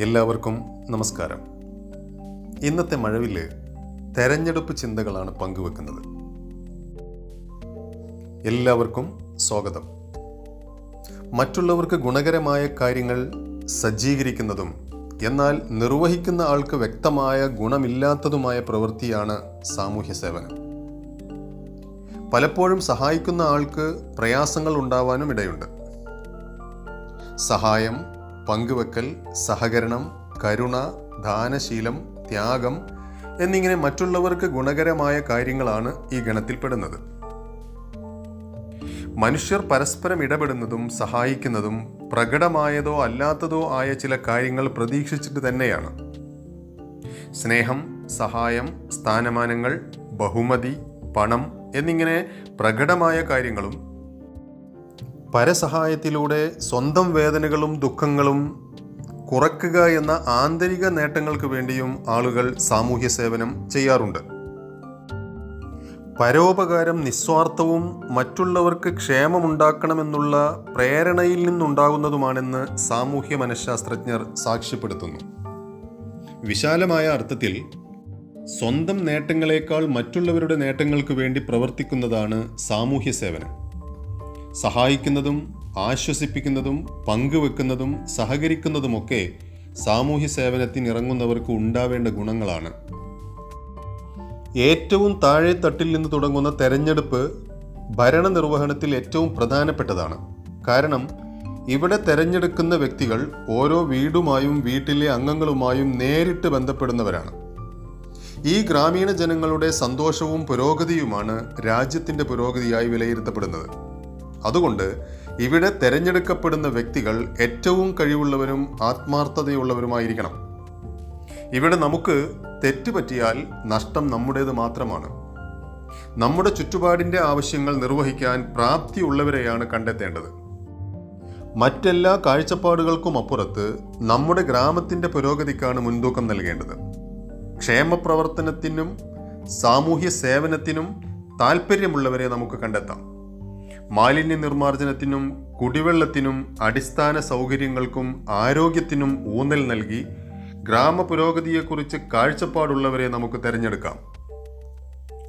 എല്ലാവർക്കും നമസ്കാരം. ഇന്നത്തെ മഴവിൽ തെരഞ്ഞെടുപ്പ് ചിന്തകളാണ് പങ്കുവെക്കുന്നത്. എല്ലാവർക്കും സ്വാഗതം. മറ്റുള്ളവർക്ക് ഗുണകരമായ കാര്യങ്ങൾ സജ്ജീകരിക്കുന്നതും എന്നാൽ നിർവഹിക്കുന്ന ആൾക്ക് വ്യക്തമായ ഗുണമില്ലാത്തതുമായ പ്രവൃത്തിയാണ് സാമൂഹ്യ സേവനം. പലപ്പോഴും സഹായിക്കുന്ന ആൾക്ക് പ്രയാസങ്ങൾ ഉണ്ടാവാനും ഇടയുണ്ട്. സഹായം പങ്കുവെക്കൽ സഹകരണം കരുണ ദാനശീലം ത്യാഗം എന്നിങ്ങനെ മറ്റുള്ളവർക്ക് ഗുണകരമായ കാര്യങ്ങളാണ് ഈ ഗണത്തിൽപ്പെടുന്നത്. മനുഷ്യർ പരസ്പരം ഇടപെടുന്നതും സഹായിക്കുന്നതും പ്രകടമായതോ അല്ലാത്തതോ ആയ ചില കാര്യങ്ങൾ പ്രതീക്ഷിച്ചിട്ട് തന്നെയാണ്. സ്നേഹം സഹായം സ്ഥാനമാനങ്ങൾ ബഹുമതി പണം എന്നിങ്ങനെ പ്രകടമായ കാര്യങ്ങളും പരസഹായത്തിലൂടെ സ്വന്തം വേദനകളും ദുഃഖങ്ങളും കുറയ്ക്കുക എന്ന ആന്തരിക നേട്ടങ്ങൾക്ക് വേണ്ടിയും ആളുകൾ സാമൂഹ്യ സേവനം ചെയ്യാറുണ്ട്. പരോപകാരം നിസ്വാർത്ഥവും മറ്റുള്ളവർക്ക് ക്ഷേമമുണ്ടാക്കണമെന്നുള്ള പ്രേരണയിൽ നിന്നുണ്ടാകുന്നതുമാണെന്ന് സാമൂഹ്യ മനഃശാസ്ത്രജ്ഞർ സാക്ഷ്യപ്പെടുത്തുന്നു. വിശാലമായ അർത്ഥത്തിൽ സ്വന്തം നേട്ടങ്ങളെക്കാൾ മറ്റുള്ളവരുടെ നേട്ടങ്ങൾക്ക് വേണ്ടി പ്രവർത്തിക്കുന്നതാണ് സാമൂഹ്യ സേവനം. സഹായിക്കുന്നതും ആശ്വസിപ്പിക്കുന്നതും പങ്കുവെക്കുന്നതും സഹകരിക്കുന്നതുമൊക്കെ സാമൂഹ്യ സേവനത്തിന് ഇറങ്ങുന്നവർക്ക് ഉണ്ടാവേണ്ട ഗുണങ്ങളാണ്. ഏറ്റവും താഴെ തട്ടിൽ നിന്ന് തുടങ്ങുന്ന തെരഞ്ഞെടുപ്പ് ഭരണനിർവഹണത്തിൽ ഏറ്റവും പ്രധാനപ്പെട്ടതാണ്. കാരണം ഇവിടെ തെരഞ്ഞെടുക്കുന്ന വ്യക്തികൾ ഓരോ വീടുമായും വീട്ടിലെ അംഗങ്ങളുമായും നേരിട്ട് ബന്ധപ്പെടുന്നവരാണ്. ഈ ഗ്രാമീണ ജനങ്ങളുടെ സന്തോഷവും പുരോഗതിയുമാണ് രാജ്യത്തിന്റെ പുരോഗതിയായി വിലയിരുത്തപ്പെടുന്നത്. അതുകൊണ്ട് ഇവിടെ തിരഞ്ഞെടുക്കപ്പെടുന്ന വ്യക്തികൾ ഏറ്റവും കഴിവുള്ളവരും ആത്മാർത്ഥതയുള്ളവരുമായിരിക്കണം. ഇവിടെ നമുക്ക് തെറ്റുപറ്റിയാൽ നഷ്ടം നമ്മുടേത് മാത്രമാണ്. നമ്മുടെ ചുറ്റുപാടിന്റെ ആവശ്യങ്ങൾ നിർവഹിക്കാൻ പ്രാപ്തിയുള്ളവരെയാണ് കണ്ടെത്തേണ്ടത്. മറ്റെല്ലാ കാഴ്ചപ്പാടുകൾക്കും അപ്പുറത്ത് നമ്മുടെ ഗ്രാമത്തിന്റെ പുരോഗതിക്കാണ് മുൻതൂക്കം നൽകേണ്ടത്. ക്ഷേമപ്രവർത്തനത്തിനും സാമൂഹ്യ സേവനത്തിനും താല്പര്യമുള്ളവരെ നമുക്ക് കണ്ടെത്താം. മാലിന്യ നിർമ്മാർജനത്തിനും കുടിവെള്ളത്തിനും അടിസ്ഥാന സൗകര്യങ്ങൾക്കും ആരോഗ്യത്തിനും ഊന്നൽ നൽകി ഗ്രാമ പുരോഗതിയെക്കുറിച്ച് കാഴ്ചപ്പാടുള്ളവരെ നമുക്ക് തിരഞ്ഞെടുക്കാം.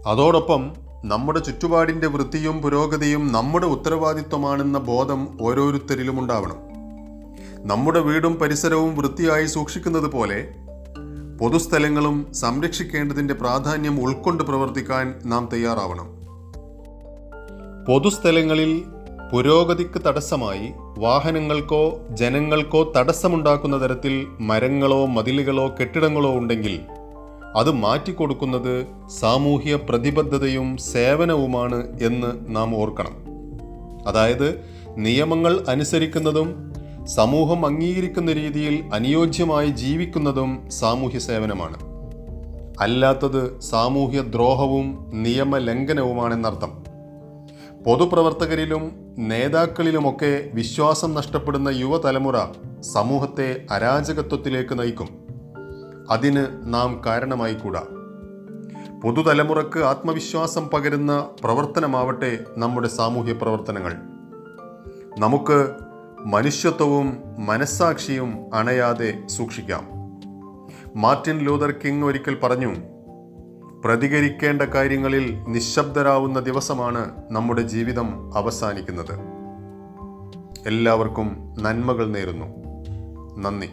അതോടൊപ്പം നമ്മുടെ ചുറ്റുപാടിന്റെ വൃത്തിയും പുരോഗതിയും നമ്മുടെ ഉത്തരവാദിത്വമാണെന്ന ബോധം ഓരോരുത്തരിലും ഉണ്ടാവണം. നമ്മുടെ വീടും പരിസരവും വൃത്തിയായി സൂക്ഷിക്കുന്നത് പോലെ പൊതുസ്ഥലങ്ങളും സംരക്ഷിക്കേണ്ടതിന്റെ പ്രാധാന്യം ഉൾക്കൊണ്ട് പ്രവർത്തിക്കാൻ നാം തയ്യാറാവണം. പൊതുസ്ഥലങ്ങളിൽ പുരോഗതിക്ക് തടസ്സമായി വാഹനങ്ങൾക്കോ ജനങ്ങൾക്കോ തടസ്സമുണ്ടാക്കുന്ന തരത്തിൽ മരങ്ങളോ മതിലുകളോ കെട്ടിടങ്ങളോ ഉണ്ടെങ്കിൽ അത് മാറ്റിക്കൊടുക്കുന്നത് സാമൂഹ്യ പ്രതിബദ്ധതയും സേവനവുമാണ് എന്ന് നാം ഓർക്കണം. അതായത് നിയമങ്ങൾ അനുസരിക്കുന്നതും സമൂഹം അംഗീകരിക്കുന്ന രീതിയിൽ അനുയോജ്യമായി ജീവിക്കുന്നതും സാമൂഹ്യ സേവനമാണ്. അല്ലാത്തത് സാമൂഹ്യ ദ്രോഹവും നിയമലംഘനവുമാണെന്നർത്ഥം. പൊതുപ്രവർത്തകരിലും നേതാക്കളിലുമൊക്കെ വിശ്വാസം നഷ്ടപ്പെടുന്ന യുവതലമുറ സമൂഹത്തെ അരാജകത്വത്തിലേക്ക് നയിക്കും. അതിന് നാം കാരണമായിക്കൂടാ. പുതുതലമുറക്ക് ആത്മവിശ്വാസം പകരുന്ന പ്രവർത്തനമാവട്ടെ നമ്മുടെ സാമൂഹ്യ പ്രവർത്തനങ്ങൾ. നമുക്ക് മനുഷ്യത്വവും മനസ്സാക്ഷിയും അണയാതെ സൂക്ഷിക്കാം. മാർട്ടിൻ ലൂതർ കിങ് ഒരിക്കൽ പറഞ്ഞു പ്രതികരിക്കേണ്ട കാര്യങ്ങളിൽ നിശബ്ദരാവുന്ന ദിവസമാണ് നമ്മുടെ ജീവിതം അവസാനിക്കുന്നത്. എല്ലാവർക്കും നന്മകൾ നേരുന്നു. നന്ദി.